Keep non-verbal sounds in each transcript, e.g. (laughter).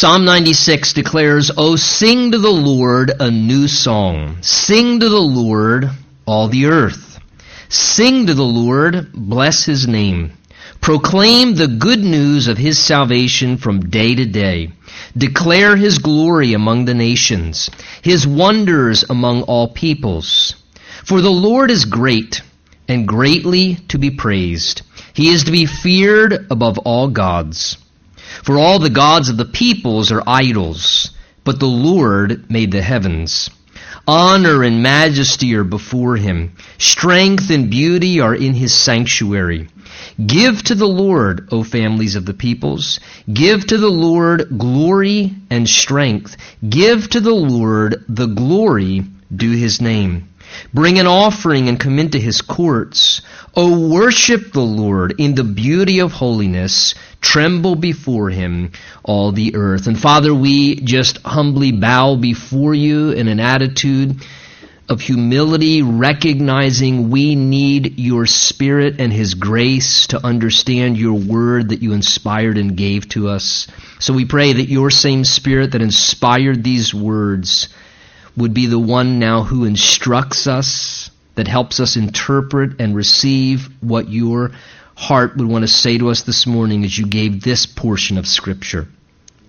Psalm 96 declares, Oh, sing to the Lord a new song. Sing to the Lord, all the earth. Sing to the Lord, bless his name. Proclaim the good news of his salvation from day to day. Declare his glory among the nations, his wonders among all peoples. For the Lord is great and greatly to be praised. He is to be feared above all gods. For all the gods of the peoples are idols, but the Lord made the heavens. Honor and majesty are before him. Strength and beauty are in his sanctuary. Give to the Lord, O families of the peoples. Give to the Lord glory and strength. Give to the Lord the glory due his name. Bring an offering and come into his courts. O worship the Lord in the beauty of holiness. Tremble before him, all the earth. And Father, we just humbly bow before you in an attitude of humility, recognizing we need your Spirit and His grace to understand your word that you inspired and gave to us. So we pray that your same Spirit that inspired these words would be the one now who instructs us, that helps us interpret and receive what your heart would want to say to us this morning as you gave this portion of Scripture.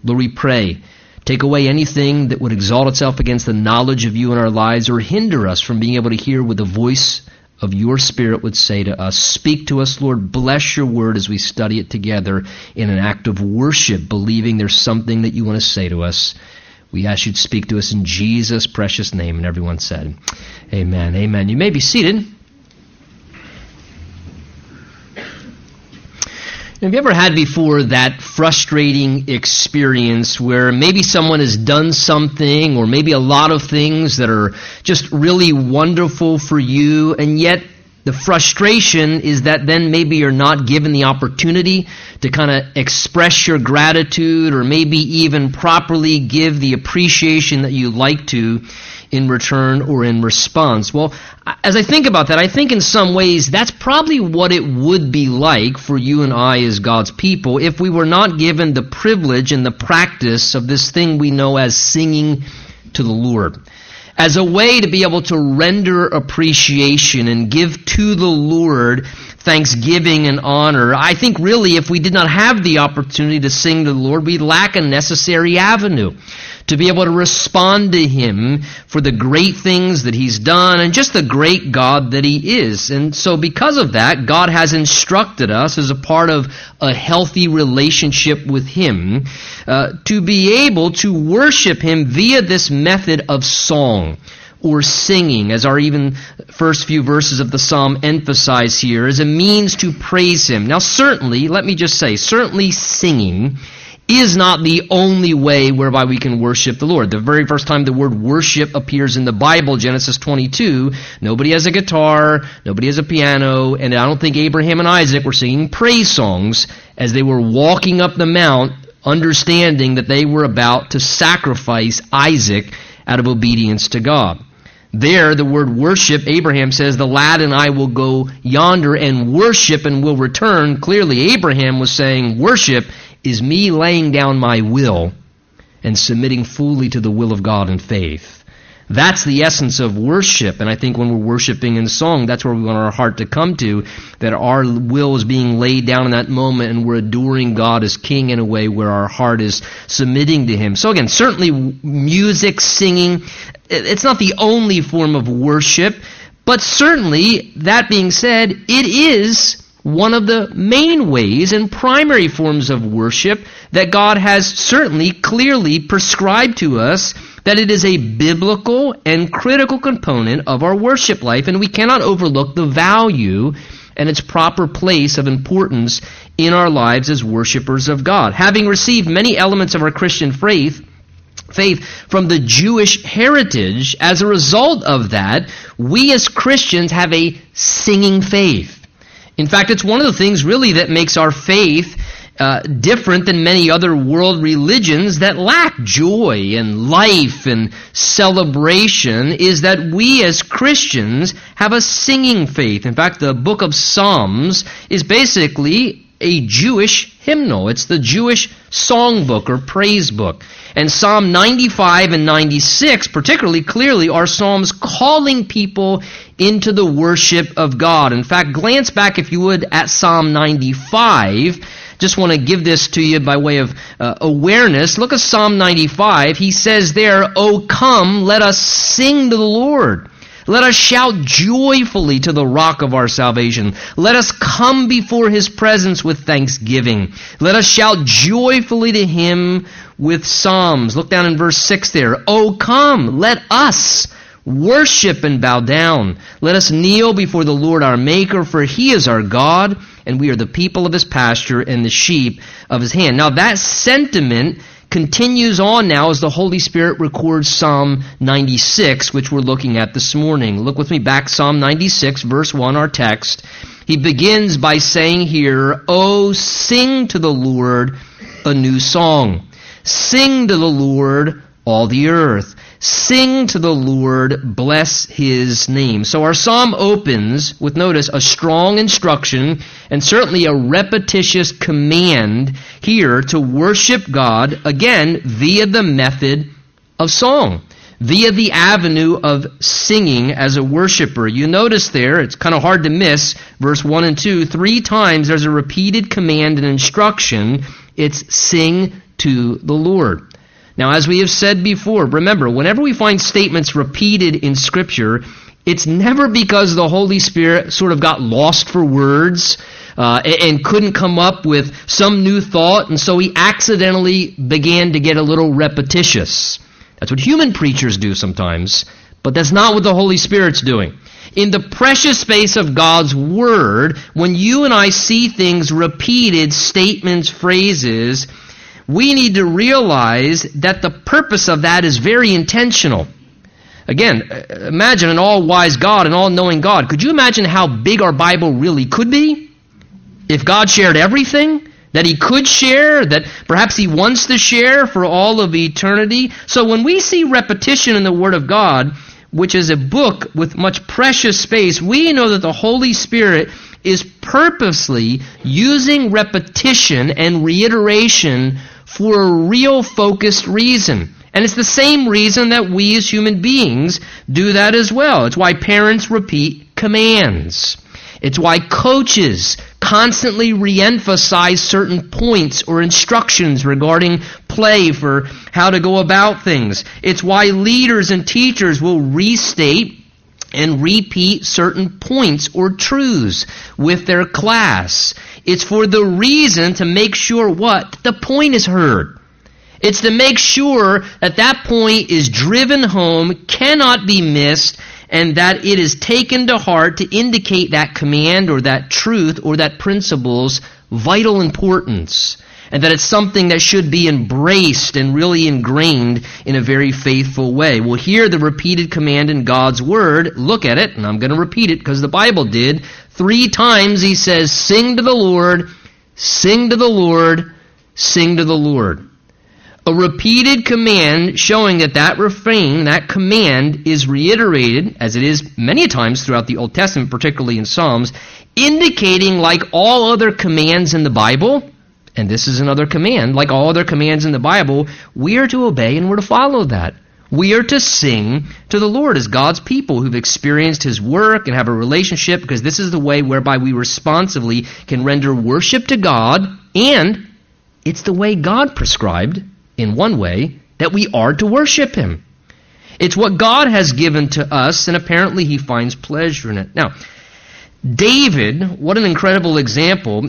Lord, we pray Take away anything that would exalt itself against the knowledge of you in our lives or hinder us from being able to hear what the voice of your Spirit would say to us. Speak to us, Lord. Bless your word as we study it together in an act of worship, believing there's something that you want to say to us. We ask you to speak to us in Jesus' precious name. And everyone said, Amen. Amen. You may be seated. Have you ever had before that frustrating experience where maybe someone has done something or maybe a lot of things that are just really wonderful for you and yet the frustration is that then maybe you're not given the opportunity to kind of express your gratitude or maybe even properly give the appreciation that you like to in return or in response. Well, as I think about that, I think in some ways that's probably what it would be like for you and I as God's people if we were not given the privilege and the practice of this thing we know as singing to the Lord. As a way to be able to render appreciation and give to the Lord thanksgiving and honor. I think really if we did not have the opportunity to sing to the Lord, we lack a necessary avenue to be able to respond to Him for the great things that He's done and just the great God that He is. And so because of that, God has instructed us as a part of a healthy relationship with Him uh, to be able to worship Him via this method of song or singing, as our even first few verses of the psalm emphasize here, as a means to praise Him. Now, certainly, let me just say, certainly singing is not the only way whereby we can worship the Lord. The very first time the word worship appears in the Bible, Genesis 22, nobody has a guitar, nobody has a piano, and I don't think Abraham and Isaac were singing praise songs as they were walking up the mount, understanding that they were about to sacrifice Isaac out of obedience to God. There, the word worship, Abraham says, the lad and I will go yonder and worship and will return. Clearly, Abraham was saying worship is me laying down my will and submitting fully to the will of God in faith. That's the essence of worship. And I think when we're worshiping in song, that's where we want our heart to come to, that our will is being laid down in that moment and we're adoring God as King in a way where our heart is submitting to Him. So again, certainly music, singing, it's not the only form of worship, but certainly, that being said, it is one of the main ways and primary forms of worship that God has certainly clearly prescribed to us that it is a biblical and critical component of our worship life, and we cannot overlook the value and its proper place of importance in our lives as worshipers of God. Having received many elements of our Christian faith, faith from the Jewish heritage, as a result of that, we as Christians have a singing faith. In fact, it's one of the things really that makes our faith uh, different than many other world religions that lack joy and life and celebration is that we as Christians have a singing faith. In fact, the book of Psalms is basically a Jewish hymnal. It's the Jewish songbook or praise book. And Psalm 95 and 96, particularly clearly, are Psalms calling people into the worship of God. In fact, glance back, if you would, at Psalm 95. Just want to give this to you by way of uh, awareness. Look at Psalm 95. He says there, Oh, come, let us sing to the Lord. Let us shout joyfully to the rock of our salvation. Let us come before his presence with thanksgiving. Let us shout joyfully to him with psalms. Look down in verse 6 there. Oh, come, let us worship and bow down. Let us kneel before the Lord our Maker, for he is our God, and we are the people of his pasture and the sheep of his hand. Now, that sentiment continues on now as the Holy Spirit records Psalm 96, which we're looking at this morning. Look with me back, Psalm 96, verse 1, our text. He begins by saying here, Oh, sing to the Lord a new song. Sing to the Lord all the earth. Sing to the Lord, bless his name. So our psalm opens with, notice, a strong instruction and certainly a repetitious command here to worship God, again, via the method of song, via the avenue of singing as a worshiper. You notice there, it's kind of hard to miss, verse 1 and 2, three times there's a repeated command and instruction. It's sing to the Lord. Now, as we have said before, remember, whenever we find statements repeated in Scripture, it's never because the Holy Spirit sort of got lost for words uh, and couldn't come up with some new thought, and so he accidentally began to get a little repetitious. That's what human preachers do sometimes, but that's not what the Holy Spirit's doing. In the precious space of God's Word, when you and I see things repeated, statements, phrases, we need to realize that the purpose of that is very intentional. Again, uh, imagine an all wise God, an all knowing God. Could you imagine how big our Bible really could be? If God shared everything that He could share, that perhaps He wants to share for all of eternity. So when we see repetition in the Word of God, which is a book with much precious space, we know that the Holy Spirit is purposely using repetition and reiteration for a real focused reason. And it's the same reason that we as human beings do that as well. It's why parents repeat commands. It's why coaches constantly reemphasize certain points or instructions regarding play for how to go about things. It's why leaders and teachers will restate and repeat certain points or truths with their class. It's for the reason to make sure what? The point is heard. It's to make sure that that point is driven home, cannot be missed, and that it is taken to heart to indicate that command or that truth or that principle's vital importance and that it's something that should be embraced and really ingrained in a very faithful way. Well, hear the repeated command in God's Word. Look at it, and I'm going to repeat it because the Bible did. Three times he says, Sing to the Lord, sing to the Lord, sing to the Lord. A repeated command showing that that refrain, that command, is reiterated, as it is many times throughout the Old Testament, particularly in Psalms, indicating, like all other commands in the Bible, and this is another command, like all other commands in the Bible, we are to obey and we're to follow that. We are to sing to the Lord as God's people who've experienced His work and have a relationship because this is the way whereby we responsively can render worship to God and it's the way God prescribed, in one way, that we are to worship Him. It's what God has given to us and apparently He finds pleasure in it. Now, David, what an incredible example.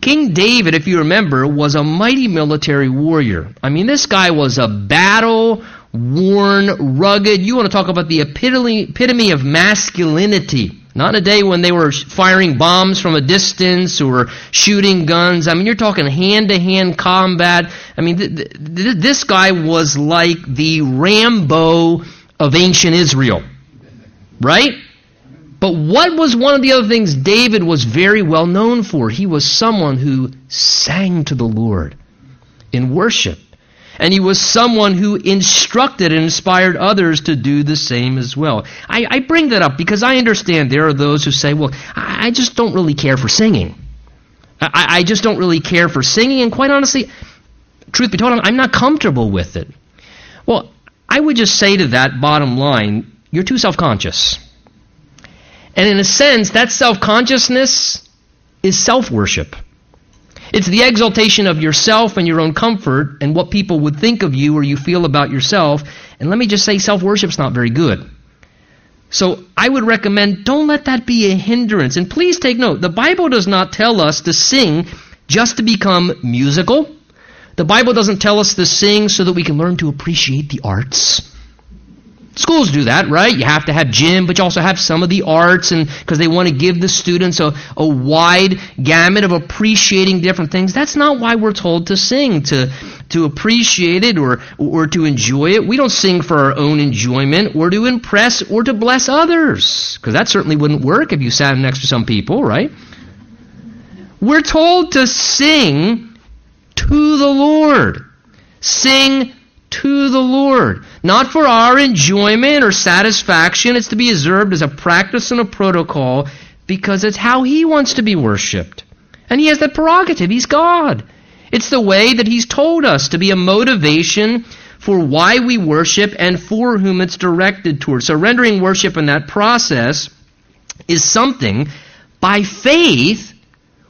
King David, if you remember, was a mighty military warrior. I mean, this guy was a battle worn, rugged. You want to talk about the epitome, of masculinity. Not a day when they were firing bombs from a distance or shooting guns. I mean, you're talking hand to hand combat. I mean, th- th- this guy was like the Rambo of ancient Israel. Right? But what was one of the other things David was very well known for? He was someone who sang to the Lord in worship. And he was someone who instructed and inspired others to do the same as well. I, I bring that up because I understand there are those who say, well, I just don't really care for singing. I, I just don't really care for singing, and quite honestly, truth be told, I'm not comfortable with it. Well, I would just say to that bottom line, you're too self conscious. And in a sense, that self consciousness is self worship. It's the exaltation of yourself and your own comfort and what people would think of you or you feel about yourself. And let me just say, self worship's not very good. So I would recommend don't let that be a hindrance. And please take note the Bible does not tell us to sing just to become musical. The Bible doesn't tell us to sing so that we can learn to appreciate the arts. Schools do that, right? You have to have gym, but you also have some of the arts, and because they want to give the students a, a wide gamut of appreciating different things. That's not why we're told to sing, to to appreciate it or or to enjoy it. We don't sing for our own enjoyment or to impress or to bless others, because that certainly wouldn't work if you sat next to some people, right? We're told to sing to the Lord. Sing to the Lord. Not for our enjoyment or satisfaction. It's to be observed as a practice and a protocol because it's how He wants to be worshiped. And He has that prerogative. He's God. It's the way that He's told us to be a motivation for why we worship and for whom it's directed towards. So rendering worship in that process is something by faith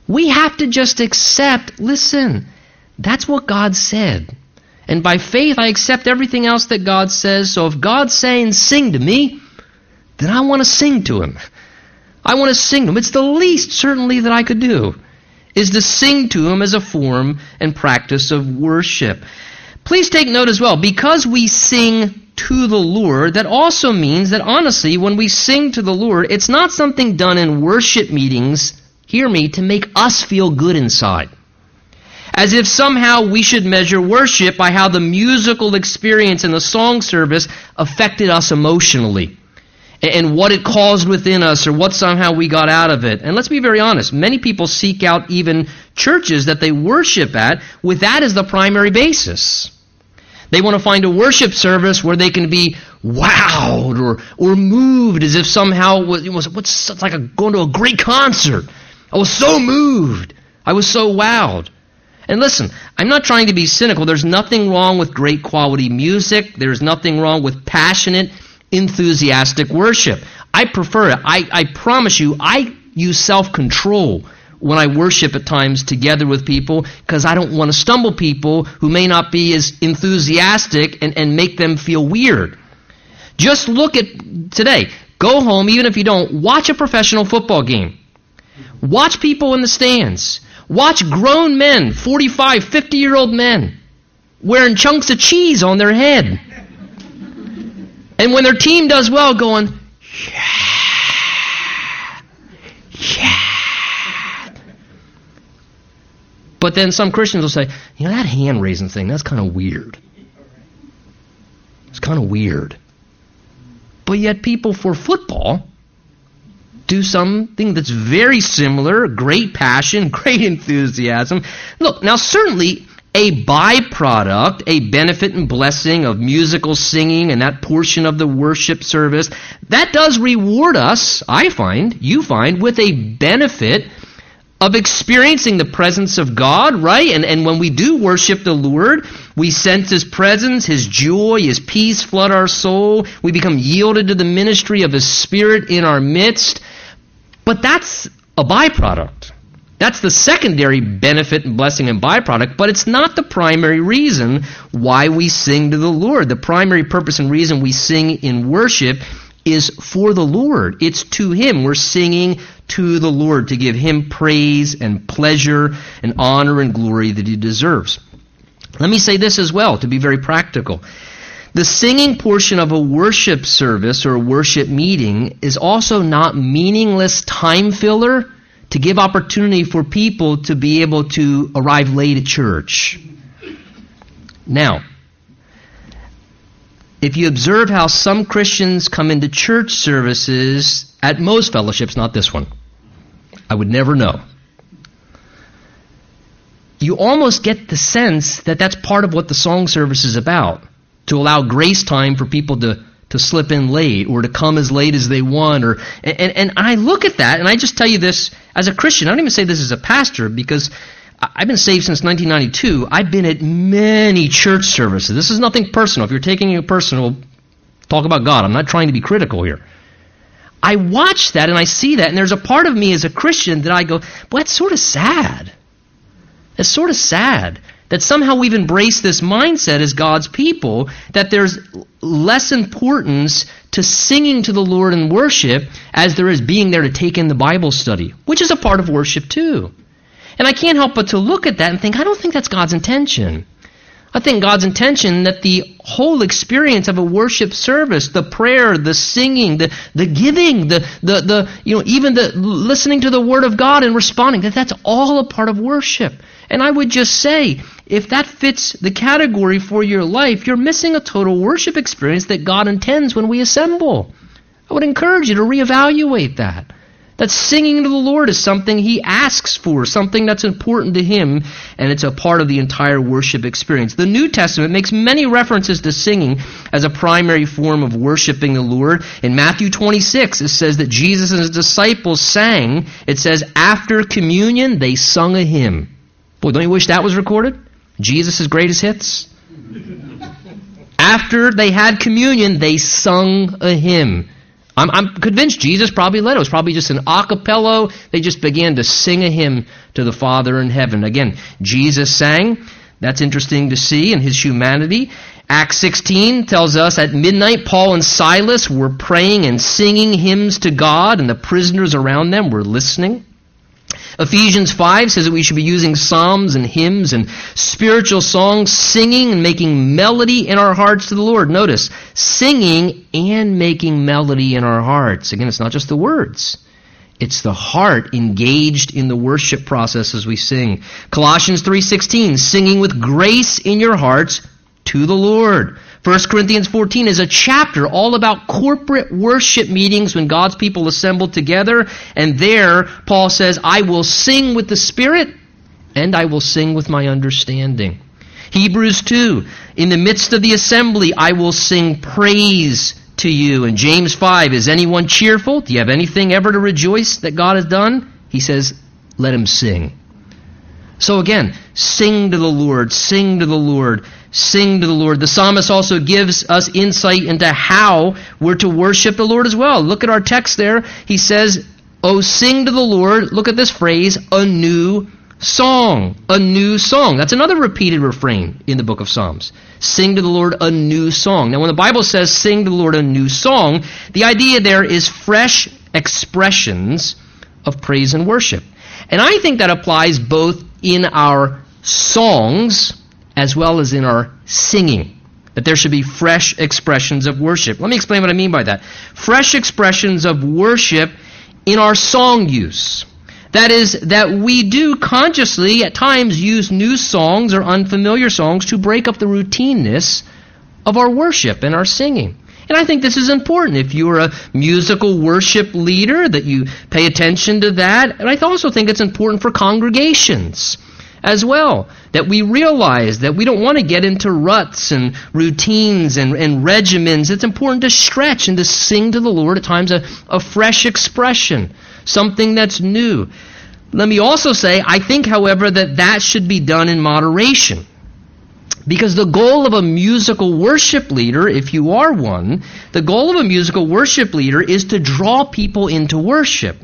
we have to just accept. Listen, that's what God said. And by faith, I accept everything else that God says. So if God's saying, sing to me, then I want to sing to him. I want to sing to him. It's the least, certainly, that I could do, is to sing to him as a form and practice of worship. Please take note as well, because we sing to the Lord, that also means that honestly, when we sing to the Lord, it's not something done in worship meetings, hear me, to make us feel good inside as if somehow we should measure worship by how the musical experience and the song service affected us emotionally and what it caused within us or what somehow we got out of it. And let's be very honest, many people seek out even churches that they worship at with that as the primary basis. They want to find a worship service where they can be wowed or, or moved as if somehow it was like a, going to a great concert. I was so moved. I was so wowed. And listen, I'm not trying to be cynical. There's nothing wrong with great quality music. There's nothing wrong with passionate, enthusiastic worship. I prefer it. I, I promise you, I use self control when I worship at times together with people because I don't want to stumble people who may not be as enthusiastic and, and make them feel weird. Just look at today. Go home, even if you don't, watch a professional football game. Watch people in the stands. Watch grown men, 45, 50 year old men, wearing chunks of cheese on their head. And when their team does well, going, yeah, yeah. But then some Christians will say, you know, that hand raising thing, that's kind of weird. It's kind of weird. But yet, people for football do something that's very similar, great passion, (laughs) great enthusiasm. Look, now certainly a byproduct, a benefit and blessing of musical singing and that portion of the worship service, that does reward us, I find, you find, with a benefit of experiencing the presence of God, right? And, and when we do worship the Lord, we sense His presence, His joy, His peace flood our soul. We become yielded to the ministry of His Spirit in our midst. But that's a byproduct. That's the secondary benefit and blessing and byproduct, but it's not the primary reason why we sing to the Lord. The primary purpose and reason we sing in worship is for the Lord. It's to Him. We're singing to the Lord to give Him praise and pleasure and honor and glory that He deserves. Let me say this as well to be very practical. The singing portion of a worship service or worship meeting is also not meaningless time filler to give opportunity for people to be able to arrive late at church. Now, if you observe how some Christians come into church services at most fellowships, not this one, I would never know. You almost get the sense that that's part of what the song service is about to allow grace time for people to, to slip in late or to come as late as they want or and, and I look at that and I just tell you this as a Christian. I don't even say this as a pastor because I've been saved since 1992. I've been at many church services. This is nothing personal. If you're taking it personal, talk about God. I'm not trying to be critical here. I watch that and I see that, and there's a part of me as a Christian that I go, boy, that's sort of sad. It's sort of sad that somehow we've embraced this mindset as God's people that there's less importance to singing to the Lord in worship as there is being there to take in the Bible study, which is a part of worship too. And I can't help but to look at that and think, I don't think that's God's intention. I think God's intention that the whole experience of a worship service, the prayer, the singing, the, the giving, the, the, the, you know, even the listening to the Word of God and responding, that that's all a part of worship. And I would just say, if that fits the category for your life, you're missing a total worship experience that God intends when we assemble. I would encourage you to reevaluate that. That singing to the Lord is something He asks for, something that's important to Him, and it's a part of the entire worship experience. The New Testament makes many references to singing as a primary form of worshiping the Lord. In Matthew 26, it says that Jesus and His disciples sang. It says, after communion, they sung a hymn. Boy, don't you wish that was recorded? Jesus' greatest hits? After they had communion, they sung a hymn. I'm, I'm, convinced Jesus probably led it. It was probably just an a cappella. They just began to sing a hymn to the Father in heaven. Again, Jesus sang. That's interesting to see in his humanity. Acts 16 tells us at midnight, Paul and Silas were praying and singing hymns to God, and the prisoners around them were listening. Ephesians 5 says that we should be using psalms and hymns and spiritual songs, singing and making melody in our hearts to the Lord. Notice, singing and making melody in our hearts. Again, it's not just the words. It's the heart engaged in the worship process as we sing. Colossians 3:16, singing with grace in your hearts to the Lord. 1 Corinthians 14 is a chapter all about corporate worship meetings when God's people assemble together. And there, Paul says, I will sing with the Spirit and I will sing with my understanding. Hebrews 2, in the midst of the assembly, I will sing praise to you. And James 5, is anyone cheerful? Do you have anything ever to rejoice that God has done? He says, let him sing. So again, sing to the Lord, sing to the Lord sing to the Lord. The psalmist also gives us insight into how we're to worship the Lord as well. Look at our text there. He says, Oh, sing to the Lord, look at this phrase, a new song. A new song. That's another repeated refrain in the book of Psalms. Sing to the Lord a new song. Now, when the Bible says sing to the Lord a new song, the idea there is fresh expressions of praise and worship. And I think that applies both in our songs as well as in our singing. That there should be fresh expressions of worship. Let me explain what I mean by that. Fresh expressions of worship in our song use. That is, that we do consciously at times use new songs or unfamiliar songs to break up the routineness of our worship and our singing. And I think this is important. If you're a musical worship leader, that you pay attention to that. And I also think it's important for congregations as well. That we realize that we don't want to get into ruts and routines and, and regimens. It's important to stretch and to sing to the Lord at times a, a fresh expression, something that's new. Let me also say, I think, however, that that should be done in moderation. Because the goal of a musical worship leader, if you are one, the goal of a musical worship leader is to draw people into worship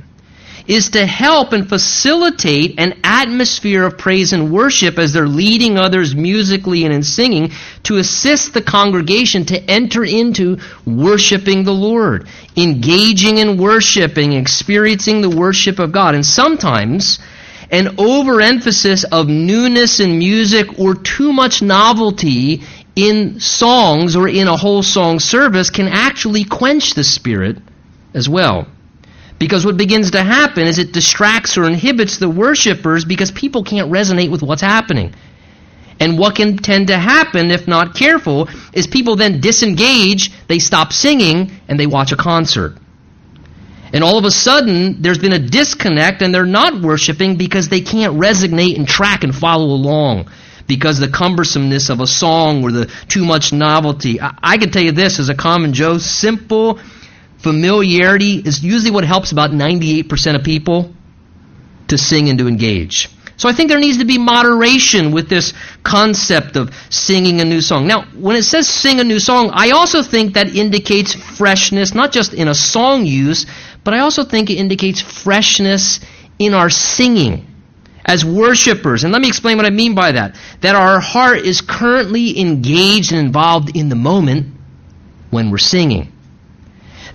is to help and facilitate an atmosphere of praise and worship as they're leading others musically and in singing to assist the congregation to enter into worshiping the Lord, engaging in worshiping, experiencing the worship of God. And sometimes an overemphasis of newness in music or too much novelty in songs or in a whole song service can actually quench the spirit as well. Because what begins to happen is it distracts or inhibits the worshipers because people can't resonate with what's happening. And what can tend to happen, if not careful, is people then disengage, they stop singing, and they watch a concert. And all of a sudden, there's been a disconnect, and they're not worshiping because they can't resonate and track and follow along because the cumbersomeness of a song or the too much novelty. I, I can tell you this as a common Joe, simple familiarity is usually what helps about 98% of people to sing and to engage. So I think there needs to be moderation with this concept of singing a new song. Now, when it says sing a new song, I also think that indicates freshness, not just in a song use, but I also think it indicates freshness in our singing as worshipers. And let me explain what I mean by that. That our heart is currently engaged and involved in the moment when we're singing.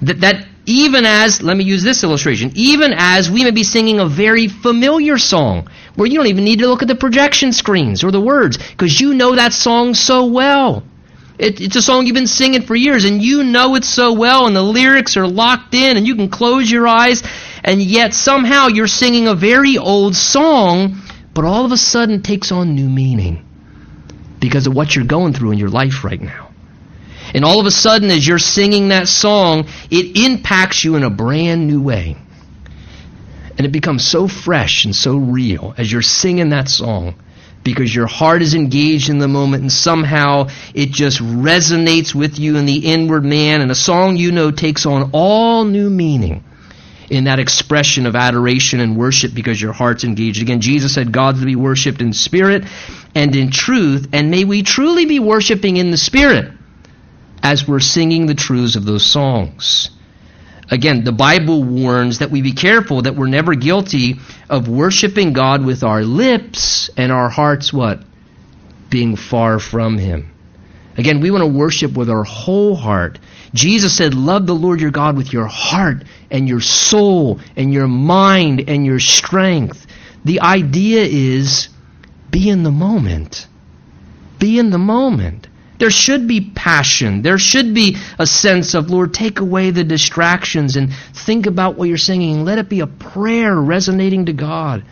That, that even as, let me use this illustration, even as we may be singing a very familiar song, where you don't even need to look at the projection screens or the words, because you know that song so well. It, it's a song you've been singing for years, and you know it so well, and the lyrics are locked in, and you can close your eyes, and yet somehow you're singing a very old song, but all of a sudden takes on new meaning because of what you're going through in your life right now. And all of a sudden, as you're singing that song, it impacts you in a brand new way. And it becomes so fresh and so real as you're singing that song because your heart is engaged in the moment and somehow it just resonates with you in the inward man and a song you know takes on all new meaning in that expression of adoration and worship because your heart's engaged. Again, Jesus said God's to be worshiped in spirit and in truth, and may we truly be worshiping in the spirit as we're singing the truths of those songs. Again, the Bible warns that we be careful that we're never guilty of worshiping God with our lips and our hearts what? Being far from Him. Again, we want to worship with our whole heart. Jesus said, Love the Lord your God with your heart and your soul and your mind and your strength. The idea is be in the moment. Be in the moment. There should be passion. There should be a sense of, Lord, take away the distractions and think about what you're singing. Let it be a prayer resonating to God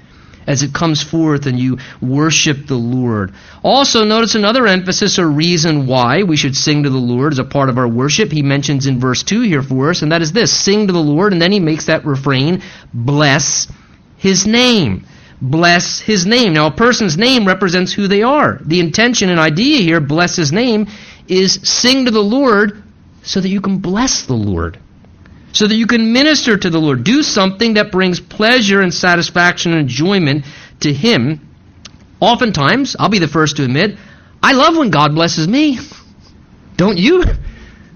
as it comes forth and you worship the Lord. Also, notice another emphasis or reason why we should sing to the Lord as a part of our worship. He mentions in verse 2 here for us, and that is this sing to the Lord, and then he makes that refrain bless his name. Bless his name. Now, a person's name represents who they are. The intention and idea here, bless his name, is sing to the Lord so that you can bless the Lord so that you can minister to the Lord. Do something that brings pleasure and satisfaction and enjoyment to Him. Oftentimes, I'll be the first to admit, I love when God blesses me. (laughs) Don't you?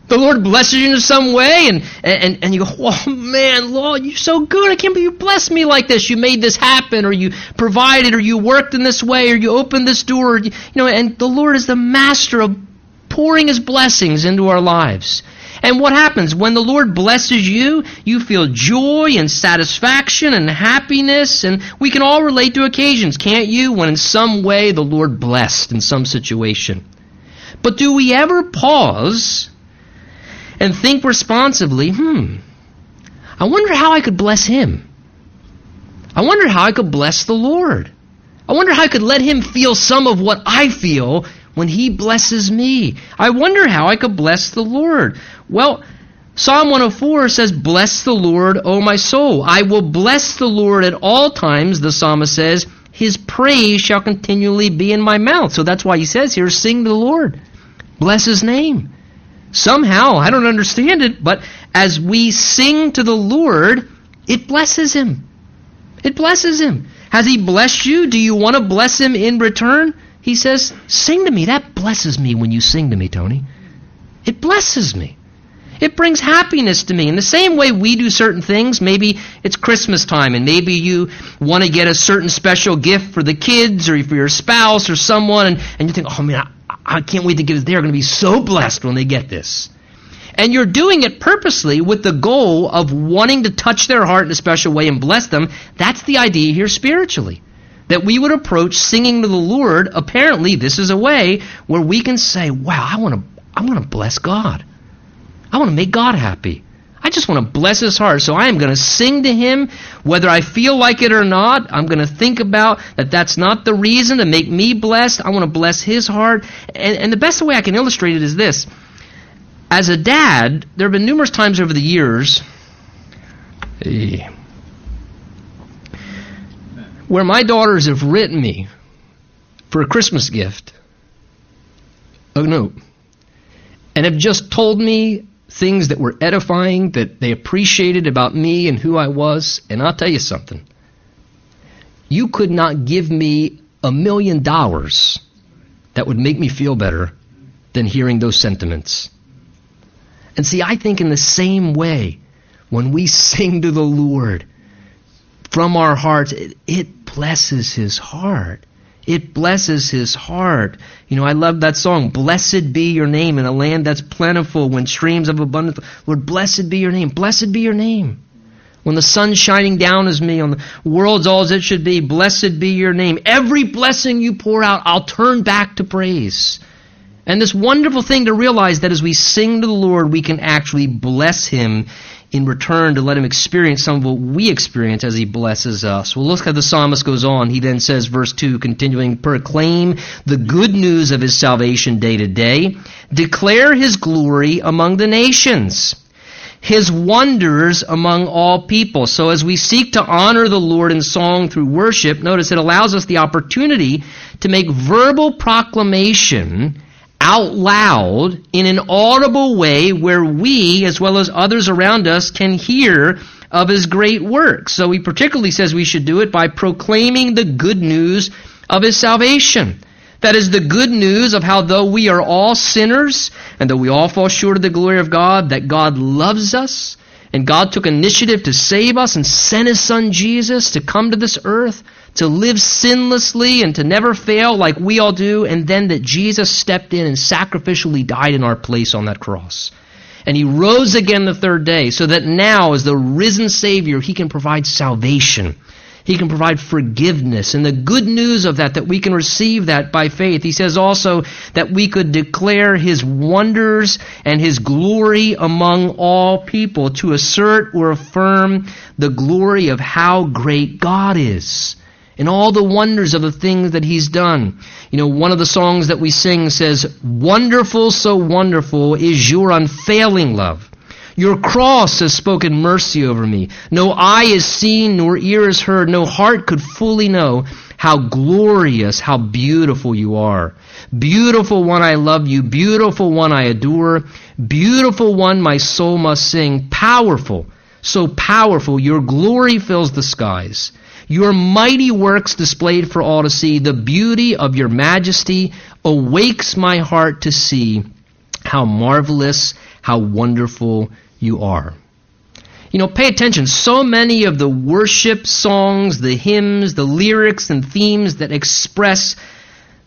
The Lord blesses you in some way, and, and, and you go, oh man, Lord, you're so good. I can't believe you blessed me like this. You made this happen, or you provided, or you worked in this way, or you opened this door. Or, you know, and the Lord is the master of pouring His blessings into our lives. And what happens? When the Lord blesses you, you feel joy and satisfaction and happiness. And we can all relate to occasions, can't you? When in some way the Lord blessed in some situation. But do we ever pause and think responsively, hmm, I wonder how I could bless him? I wonder how I could bless the Lord. I wonder how I could let him feel some of what I feel when he blesses me. I wonder how I could bless the Lord. Well, Psalm 104 says, Bless the Lord, O my soul. I will bless the Lord at all times, the psalmist says. His praise shall continually be in my mouth. So that's why he says here, Sing to the Lord. Bless his name. Somehow, I don't understand it, but as we sing to the Lord, it blesses him. It blesses him. Has he blessed you? Do you want to bless him in return? He says, Sing to me. That blesses me when you sing to me, Tony. It blesses me. It brings happiness to me. In the same way we do certain things, maybe it's Christmas time and maybe you want to get a certain special gift for the kids or for your spouse or someone and, and you think, oh man, I, can't wait to get it. They're going to be so blessed when they get this. And you're doing it purposely with the goal of wanting to touch their heart in a special way and bless them. That's the idea here spiritually. That we would approach singing to the Lord. Apparently, this is a way where we can say, wow, I want to, I want to bless God. I want to make God happy. I just want to bless his heart. So I am going to sing to him whether I feel like it or not. I'm going to think about that that's not the reason to make me blessed. I want to bless his heart. And, and the best way I can illustrate it is this. As a dad, there have been numerous times over the years eh, where my daughters have written me for a Christmas gift a note and have just told me things that were edifying, that they appreciated about me and who I was. And I'll tell you something. You could not give me a million dollars that would make me feel better than hearing those sentiments. And see, I think in the same way, when we (laughs) sing to the Lord from our hearts, it, it blesses His heart. It blesses his heart. You know, I love that song, Blessed be your name in a land that's plentiful when streams of abundance. Lord, blessed be your name. Blessed be your name. When the sun's shining down as me on the world's all as it should be, blessed be your name. Every blessing you pour out, I'll turn back to praise. And this wonderful thing to realize that as we sing to the Lord, we can actually bless him in return to let him experience some of what we experience as he blesses us. Well, look how the psalmist goes on. He then says, verse 2, continuing, proclaim the good news of his salvation day to day, declare his glory among the nations his wonders among all people. So as we seek to honor the Lord in song through worship, notice it allows us the opportunity to make verbal proclamation out loud in an audible way where we, as well as others around us, can hear of his great works. So he particularly says we should do it by proclaiming the good news of his salvation. That is the good news of how though we are all sinners and though we all fall short of the glory of God, that God loves us and God took initiative to save us and sent his son Jesus to come to this earth to live sinlessly and to never fail like we all do, and then that Jesus stepped in and sacrificially died in our place on that cross. And he rose again the third day, so that now, as the risen Savior, he can provide salvation. He can provide forgiveness. And the good news of that, that we can receive that by faith. He says also that we could declare his wonders and his glory among all people to assert or affirm the glory of how great God is and all the wonders of the things that he's done. You know, one of the songs that we sing says, Wonderful, so wonderful is your unfailing love. Your cross has spoken mercy over me. No eye has seen, nor ear has heard, no heart could fully know how glorious, how beautiful you are. Beautiful one, I love you. Beautiful one, I adore. Beautiful one, my soul must sing. Powerful, so powerful, your glory fills the skies. Your mighty works displayed for all to see, the beauty of your majesty awakes my heart to see how marvelous, how wonderful you are. You know, pay attention. So many of the worship songs, the hymns, the lyrics and themes that express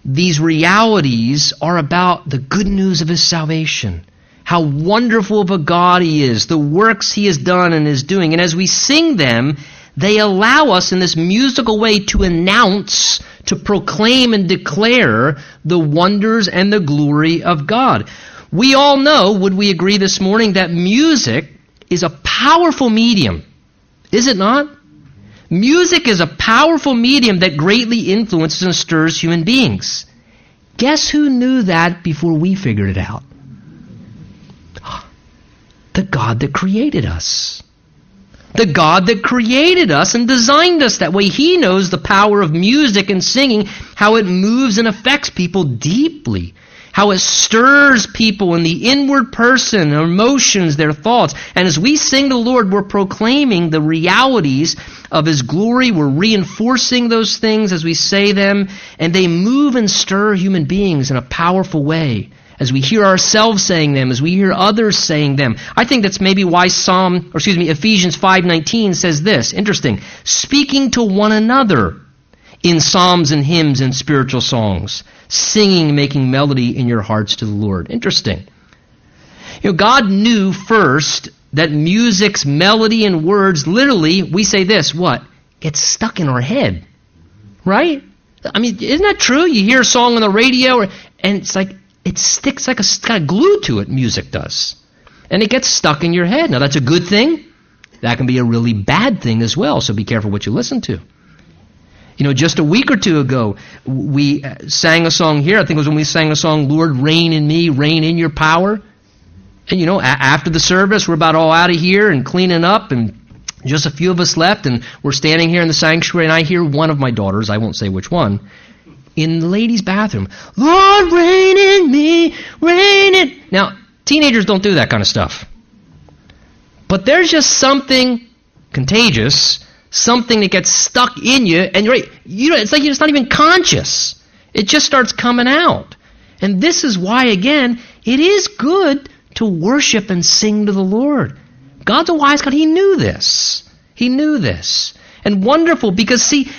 these realities are about the good news of his salvation. How wonderful of a God he is, the works he has done and is doing. And as we sing them, they allow us in this musical way to announce, to proclaim and declare the wonders and the glory of God. We all know, would we agree this morning, that music is a powerful medium. Is it not? Music is a powerful medium that greatly influences and stirs human beings. Guess who knew that before we figured it out? (gasps) The God that created us the God that created us and designed us that way. He knows the power of music and singing, how it moves and affects people deeply, how it stirs people in the inward person, their emotions, their thoughts. And as we sing the Lord, we're proclaiming the realities of His glory. We're reinforcing those things as we say them, and they move and stir human beings in a powerful way as we hear ourselves saying them, as we hear others saying them. I think that's maybe why Psalm, or excuse me, Ephesians 5:19 says this. Interesting. Speaking to one another in psalms and hymns and spiritual songs, singing, making melody in your hearts to the Lord. Interesting. You know, God knew first that music's melody and words, literally, we say this, what? Gets stuck in our head. Right? I mean, isn't that true? You hear a song on the radio, and it's like, it sticks like a kind of glue to it, music does. And it gets stuck in your head. Now, that's a good thing. That can be a really bad thing as well, so be careful what you listen to. You know, just a week or two ago, we uh, sang a song here. I think it was when we sang a song, Lord, reign in me, reign in your power. And, you know, a- after the service, we're about all out of here and cleaning up, and just a few of us left, and we're standing here in the sanctuary, and I hear one of my daughters, I won't say which one, in the ladies' bathroom. Lord, reign in me, reign in. Now, teenagers don't do that kind of stuff. But there's just something contagious, something that gets stuck in you, and you're right, you know, it's like you're just not even conscious. It just starts coming out. And this is why, again, it is good to worship and sing to the Lord. God's a wise God. He knew this. He knew this. And wonderful because, see,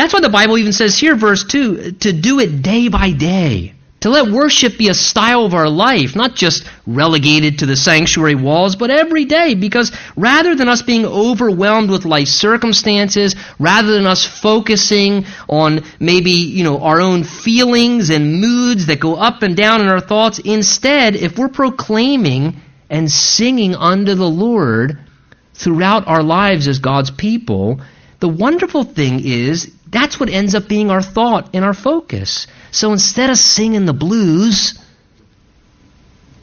that's why the Bible even says here, verse 2, to do it day by day. To let worship be a style of our life, not just relegated to the sanctuary walls, but every day. Because rather than us being overwhelmed with life circumstances, rather than us focusing on maybe, you know, our own feelings and moods that go up and down in our thoughts, instead, if we're proclaiming and singing unto the Lord throughout our lives as God's people, the wonderful thing is that's what ends up being our thought and our focus. So instead of singing the blues,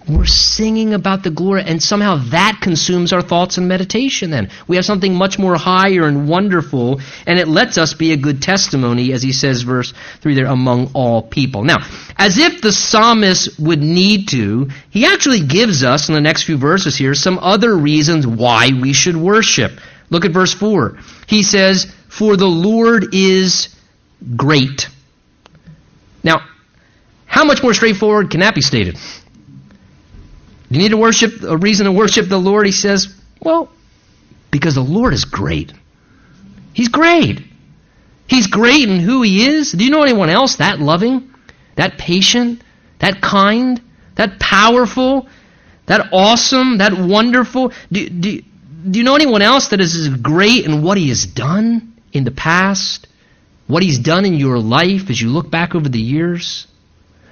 we're singing about the glory, and somehow that consumes our thoughts and meditation then. We have something much more higher and wonderful, and it lets us be a good testimony, as he says, verse 3 there, among all people. Now, as if the psalmist would need to, he actually gives us, in the next few verses here, some other reasons why we should worship. Look at verse 4. He says, For the Lord is great. Now, how much more straightforward can that be stated? You need to worship, a reason to worship the Lord, he says, well, because the Lord is great. He's great. He's great in who he is. Do you know anyone else that loving, that patient, that kind, that powerful, that awesome, that wonderful? Do, do, do you know anyone else that is as great in what he has done in the past? What he's done in your life as you look back over the years?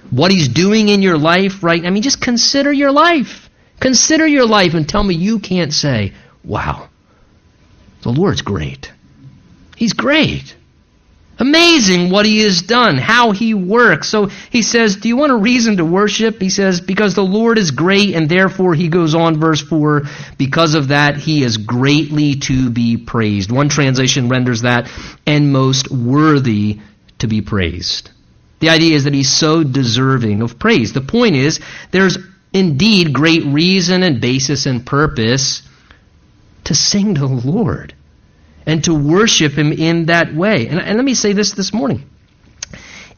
what he's doing in your life right I mean, just consider your life. Consider your life and tell me you can't say, wow, the Lord's great. He's great. Amazing what he has done, how he works. So he says, Do you want a reason to worship? He says, Because the Lord is great, and therefore he goes on, verse 4, because of that he is greatly to be praised. One translation renders that, and most worthy to be praised. The idea is that he's so deserving of praise. The point is, there's indeed great reason and basis and purpose to sing to the Lord and to worship him in that way. And, and let me say this this morning.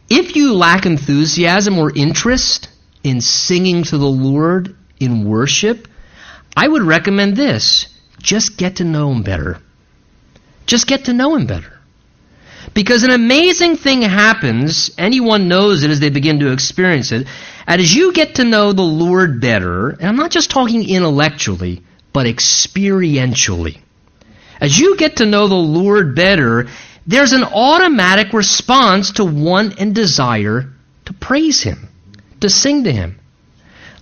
If you lack enthusiasm or interest in singing to the Lord in worship, I would recommend this. Just get to know him better. Just get to know him better. Because an amazing thing happens, anyone knows it as they begin to experience it, and as you get to know the Lord better, and I'm not just talking intellectually, but experientially. As you get to know the Lord better, there's an automatic response to want and desire to praise Him, to sing to Him.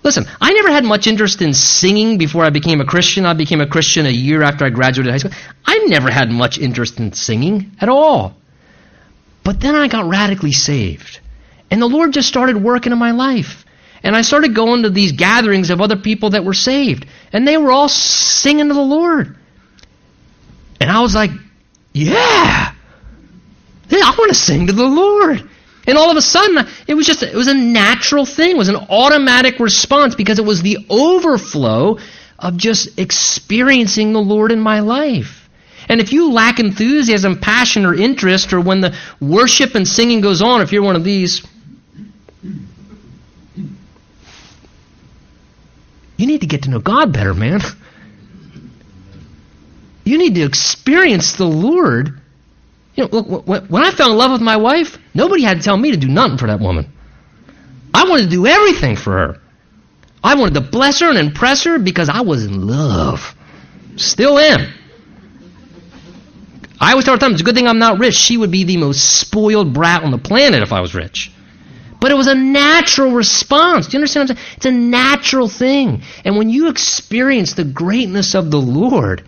Listen, I never had much interest in singing before I became a Christian. I became a Christian a year after I graduated high school. I never had much interest in singing at all. But then I got radically saved. And the Lord just started working in my life. And I started going to these gatherings of other people that were saved. And they were all singing to the Lord. And I was like, yeah, I want to sing to the Lord. And all of a sudden, it was just, it was a natural thing. It was an automatic response because it was the overflow of just experiencing the Lord in my life. And if you lack enthusiasm, passion, or interest, or when the worship and singing goes on, if you're one of these, you need to get to know God better, man. (laughs) You need to experience the Lord. You know, look, when I fell in love with my wife, nobody had to tell me to do nothing for that woman. I wanted to do everything for her. I wanted to bless her and impress her because I was in love. Still am. I always tell her, it's a good thing I'm not rich. She would be the most spoiled brat on the planet if I was rich. But it was a natural response. Do you understand what I'm saying? It's a natural thing. And when you experience the greatness of the Lord,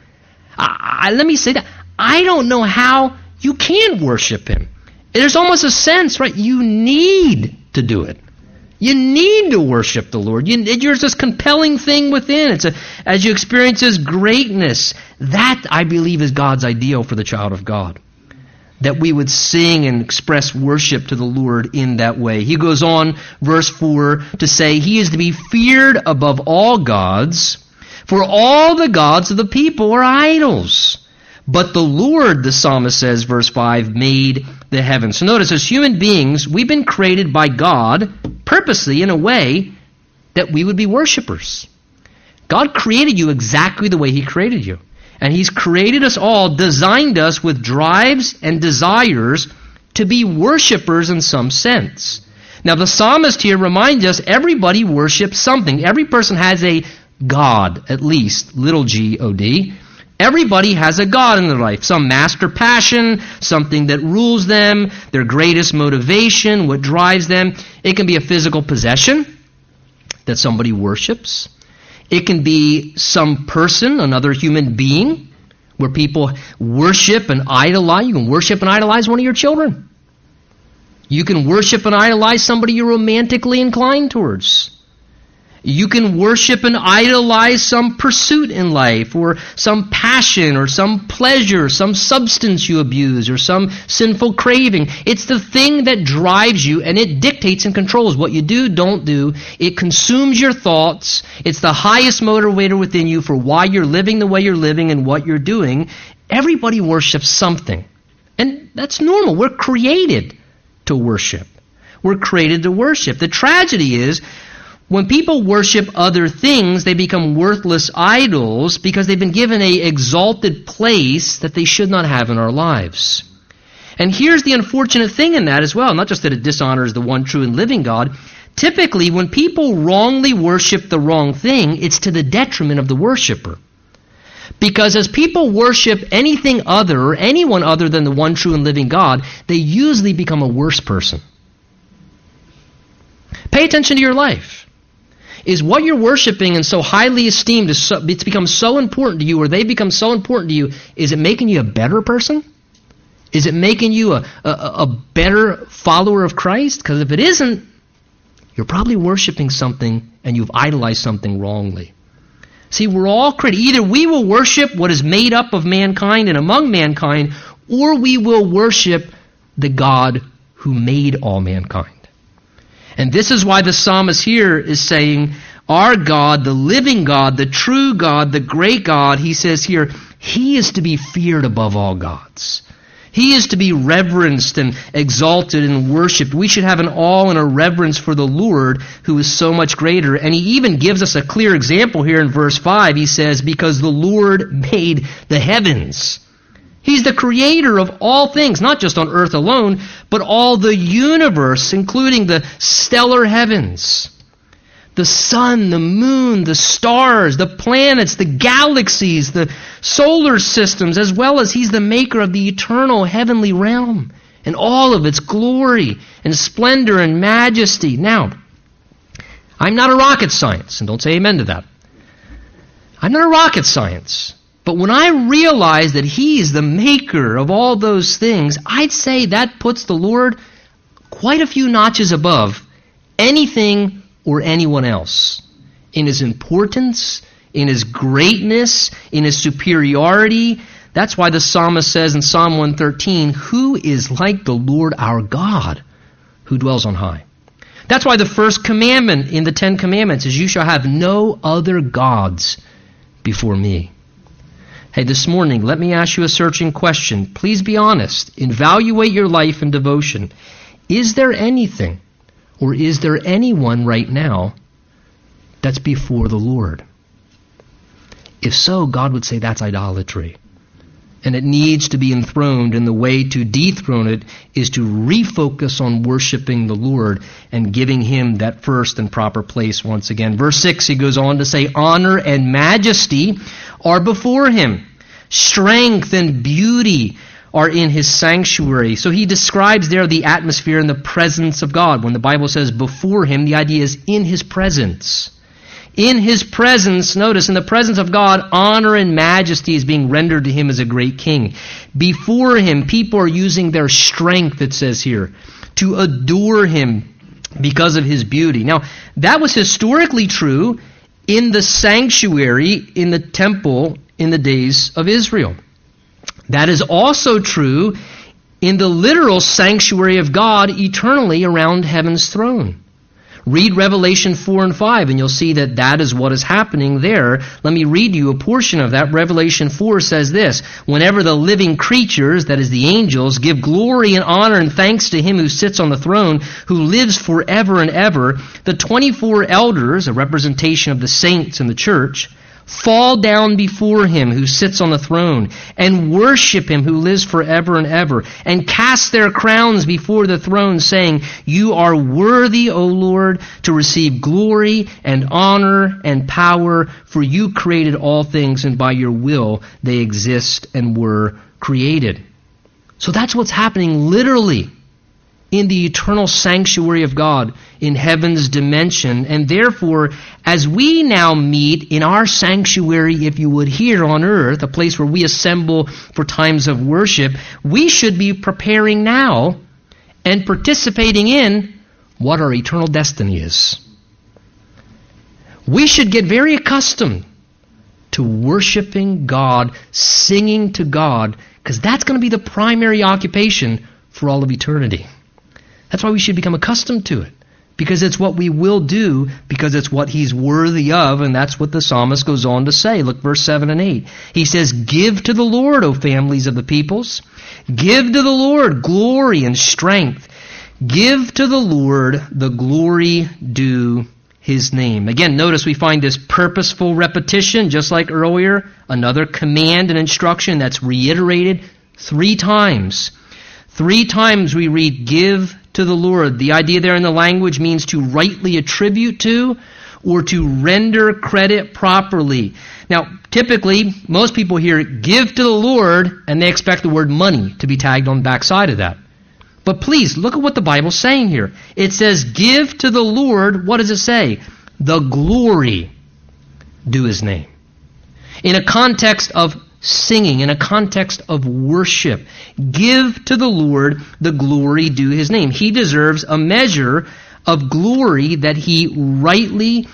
I, I, let me say that. I don't know how you can worship Him. There's almost a sense, right? You need to do it. You need to worship the Lord. You, there's this compelling thing within. It's a, as you experience His greatness. That, I believe, is God's ideal for the child of God. that we would sing and express worship to the Lord in that way. He goes on, verse 4, to say, He is to be feared above all gods, for all the gods of the people are idols. But the Lord, the psalmist says, verse 5, made the heavens. So notice, as human beings, we've been created by God purposely in a way that we would be worshipers. God created you exactly the way He created you. And He's created us all, designed us with drives and desires to be worshipers in some sense. Now, the psalmist here reminds us everybody worships something. Every person has a God, at least, little g O D. Everybody has a God in their life. Some master passion, something that rules them, their greatest motivation, what drives them. It can be a physical possession that somebody worships. It can be some person, another human being, where people worship and idolize. You can worship and idolize one of your children. You can worship and idolize somebody you're romantically inclined towards. You can worship and idolize some pursuit in life, or some passion, or some pleasure, some substance you abuse, or some sinful craving. It's the thing that drives you, and it dictates and controls what you do, don't do. It consumes your thoughts. It's the highest motivator within you for why you're living the way you're living and what you're doing. Everybody worships something. And that's normal. We're created to worship. We're created to worship. The tragedy is when people worship other things, they become worthless idols because they've been given a exalted place that they should not have in our lives. And here's the unfortunate thing in that as well, not just that it dishonors the one true and living God. Typically, when people wrongly worship the wrong thing, it's to the detriment of the worshiper. Because as people worship anything other anyone other than the one true and living God, they usually become a worse person. Pay attention to your life is what you're worshiping and so highly esteemed, is so, it's become so important to you, or they become so important to you, is it making you a better person? Is it making you a, a, a better follower of Christ? Because if it isn't, you're probably worshiping something and you've idolized something wrongly. See, we're all created. Either we will worship what is made up of mankind and among mankind, or we will worship the God who made all mankind. And this is why the psalmist here is saying, Our God, the living God, the true God, the great God, he says here, He is to be feared above all gods. He is to be reverenced and exalted and worshiped. We should have an awe and a reverence for the Lord who is so much greater. And he even gives us a clear example here in verse 5. He says, Because the Lord made the heavens. He's the creator of all things, not just on earth alone, but all the universe, including the stellar heavens. The sun, the moon, the stars, the planets, the galaxies, the solar systems, as well as He's the maker of the eternal heavenly realm and all of its glory and splendor and majesty. Now, I'm not a rocket science, and don't say amen to that. I'm not a rocket science. But when I realize that He's the maker of all those things, I'd say that puts the Lord quite a few notches above anything or anyone else in His importance, in His greatness, in His superiority. That's why the psalmist says in Psalm 113, Who is like the Lord our God who dwells on high? That's why the first commandment in the Ten Commandments is, You shall have no other gods before me. Hey, this morning, let me ask you a searching question. Please be honest. Evaluate your life and devotion. Is there anything, or is there anyone right now that's before the Lord? If so, God would say that's idolatry. And it needs to be enthroned, and the way to dethrone it is to refocus on worshiping the Lord and giving Him that first and proper place once again. Verse 6, he goes on to say, Honor and majesty are before Him. Strength and beauty are in his sanctuary. So he describes there the atmosphere and the presence of God. When the Bible says before him, the idea is in his presence. In his presence, notice, in the presence of God, honor and majesty is being rendered to him as a great king. Before him, people are using their strength, it says here, to adore him because of his beauty. Now, that was historically true in the sanctuary, in the temple in the days of Israel. That is also true in the literal sanctuary of God eternally around heaven's throne. Read Revelation 4 and 5, and you'll see that that is what is happening there. Let me read you a portion of that. Revelation 4 says this Whenever the living creatures, that is the angels, give glory and honor and thanks to him who sits on the throne, who lives forever and ever, the 24 elders, a representation of the saints in the church, fall down before him who sits on the throne and worship him who lives forever and ever and cast their crowns before the throne saying, You are worthy, O Lord, to receive glory and honor and power for you created all things and by your will they exist and were created. So that's what's happening literally in the eternal sanctuary of God in heaven's dimension. And therefore, as we now meet in our sanctuary, if you would, here on earth, a place where we assemble for times of worship, we should be preparing now and participating in what our eternal destiny is. We should get very accustomed to worshiping God, singing to God, because that's going to be the primary occupation for all of eternity. That's why we should become accustomed to it. Because it's what we will do, because it's what he's worthy of, and that's what the psalmist goes on to say. Look, verse 7 and 8. He says, Give to the Lord, O families of the peoples. Give to the Lord glory and strength. Give to the Lord the glory due his name. Again, notice we find this purposeful repetition, just like earlier, another command and instruction that's reiterated three times. Three times we read, Give to the Lord. The idea there in the language means to rightly attribute to or to render credit properly. Now, typically, most people hear give to the Lord and they expect the word money to be tagged on the backside of that. But please, look at what the Bible's saying here. It says, give to the Lord, what does it say? The glory due his name. In a context of singing, in a context of worship. Give to the Lord the glory due his name. He deserves a measure of glory that he rightly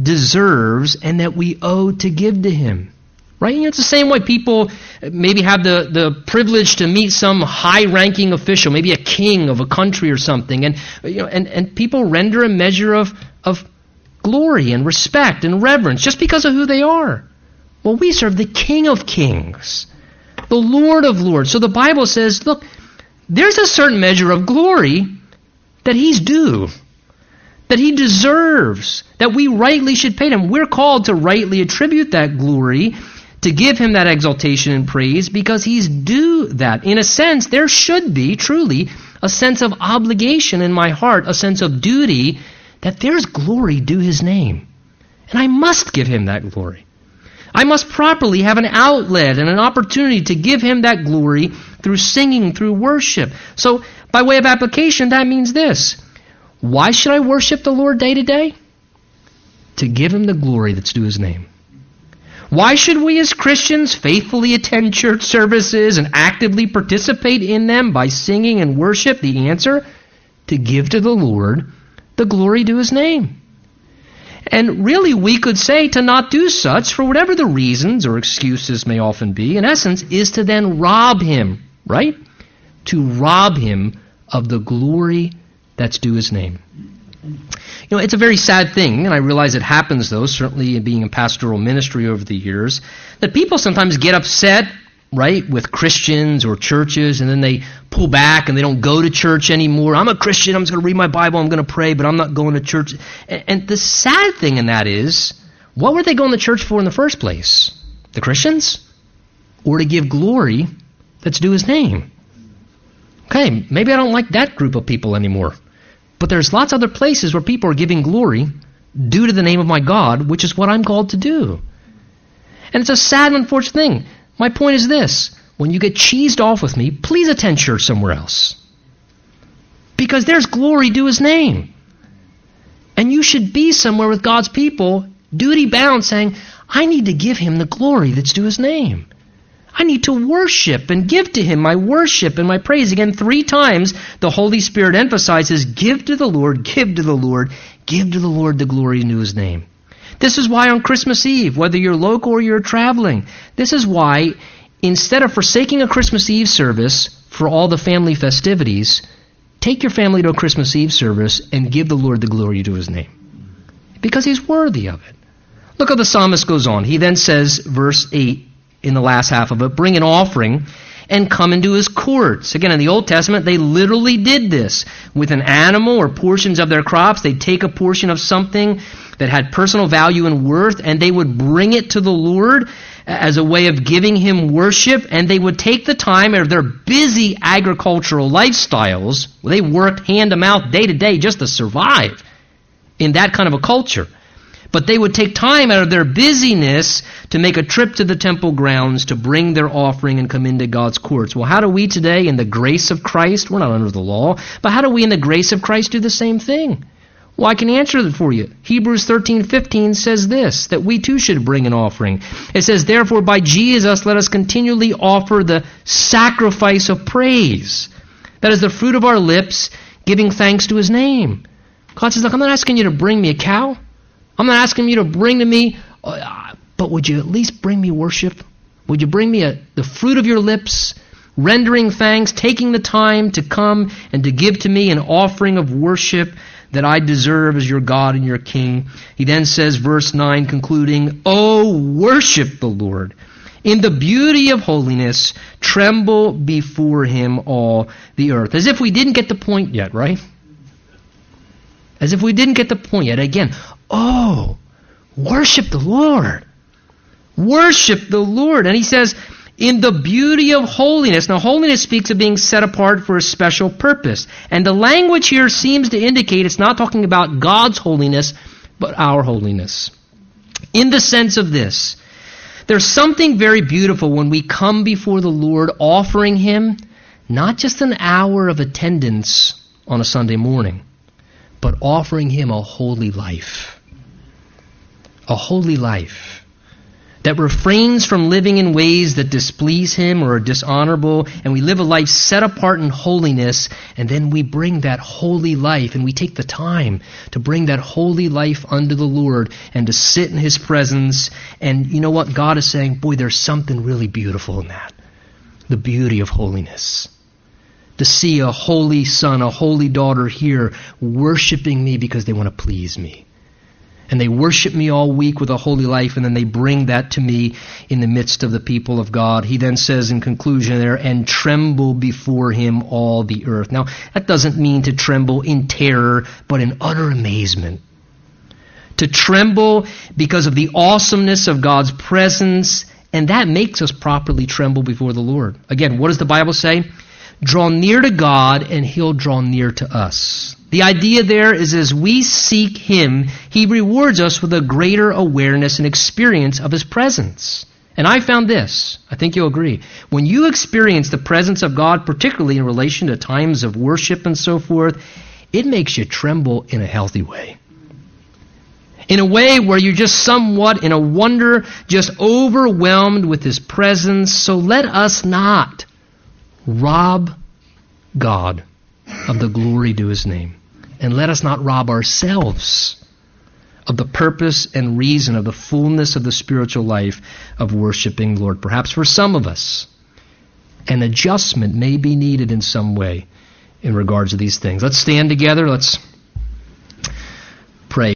deserves and that we owe to give to him. Right? it's the same way people maybe have the, the privilege to meet some high ranking official, maybe a king of a country or something, and, you know, and, and people render a measure of, of glory and respect and reverence just because of who they are. Well, we serve the King of Kings, the Lord of Lords. So the Bible says, look, there's a certain measure of glory that he's due, that he deserves, that we rightly should pay him. We're called to rightly attribute that glory, to give him that exaltation and praise, because he's due that. In a sense, there should be, truly, a sense of obligation in my heart, a sense of duty, that there's glory due his name. And I must give him that glory. I must properly have an outlet and an opportunity to give Him that glory through singing, through worship. So, by way of application, that means this. Why should I worship the Lord day to day? To give Him the glory that's due His name. Why should we as Christians faithfully attend church services and actively participate in them by singing and worship? The answer? To give to the Lord the glory due His name. And really, we could say to not do such, for whatever the reasons or excuses may often be, in essence, is to then rob him, right? To rob him of the glory that's due his name. You know, it's a very sad thing, and I realize it happens, though, certainly in being in pastoral ministry over the years, that people sometimes get upset right, with Christians or churches, and then they pull back and they don't go to church anymore. I'm a Christian, I'm just going to read my Bible, I'm going to pray, but I'm not going to church. And, and, the sad thing in that is, what were they going to church for in the first place? The Christians? Or to give glory that's due his name? Okay, maybe I don't like that group of people anymore. But there's lots of other places where people are giving glory due to the name of my God, which is what I'm called to do. And it's a sad and unfortunate thing. My point is this when you get cheesed off with me, please attend church somewhere else. Because there's glory due his name. And you should be somewhere with God's people, duty bound, saying, I need to give him the glory that's due his name. I need to worship and give to him my worship and my praise. Again, three times the Holy Spirit emphasizes give to the Lord, give to the Lord, give to the Lord the glory due his name. This is why on Christmas Eve, whether you're local or you're traveling, this is why instead of forsaking a Christmas Eve service for all the family festivities, take your family to a Christmas Eve service and give the Lord the glory to his name. Because he's worthy of it. Look how the psalmist goes on. He then says, verse 8 in the last half of it, bring an offering and come into his courts. Again, in the Old Testament, they literally did this. With an animal or portions of their crops, they'd take a portion of something that had personal value and worth, and they would bring it to the Lord as a way of giving him worship, and they would take the time of their busy agricultural lifestyles. They worked hand to mouth day to day just to survive in that kind of a culture. But they would take time out of their busyness to make a trip to the temple grounds to bring their offering and come into God's courts. Well, how do we today, in the grace of Christ, we're not under the law, but how do we, in the grace of Christ, do the same thing? Well, I can answer that for you. Hebrews 13:15 says this that we too should bring an offering. It says, "Therefore by Jesus let us continually offer the sacrifice of praise. That is the fruit of our lips, giving thanks to his name." God says, "Look, I'm not asking you to bring me a cow. I'm not asking you to bring to me, uh, but would you at least bring me worship? Would you bring me a, the fruit of your lips?" Rendering thanks, taking the time to come and to give to me an offering of worship that I deserve as your God and your King. He then says, verse 9, concluding, Oh, worship the Lord. In the beauty of holiness, tremble before him all the earth. As if we didn't get the point yet, right? As if we didn't get the point yet. Again, oh, worship the Lord. Worship the Lord. And he says, in the beauty of holiness. Now, holiness speaks of being set apart for a special purpose. And the language here seems to indicate it's not talking about God's holiness, but our holiness. In the sense of this, there's something very beautiful when we come before the Lord offering Him not just an hour of attendance on a Sunday morning, but offering Him a holy life. A holy life that refrains from living in ways that displease Him or are dishonorable, and we live a life set apart in holiness, and then we bring that holy life, and we take the time to bring that holy life unto the Lord and to sit in His presence. And you know what? God is saying, boy, there's something really beautiful in that. The beauty of holiness to see a holy son, a holy daughter here worshiping me because they want to please me and they worship me all week with a holy life, and then they bring that to me in the midst of the people of God. He then says in conclusion there, and tremble before him all the earth. Now, that doesn't mean to tremble in terror, but in utter amazement. To tremble because of the awesomeness of God's presence, and that makes us properly tremble before the Lord. Again, what does the Bible say? Draw near to God, and he'll draw near to us. The idea there is as we seek Him, He rewards us with a greater awareness and experience of His presence. And I found this, I think you'll agree. When you experience the presence of God, particularly in relation to times of worship and so forth, it makes you tremble in a healthy way. In a way where you're just somewhat in a wonder, just overwhelmed with His presence. So let us not rob God of the glory due His name. And let us not rob ourselves of the purpose and reason of the fullness of the spiritual life of worshiping the Lord. Perhaps for some of us, an adjustment may be needed in some way in regards to these things. Let's stand together. Let's pray.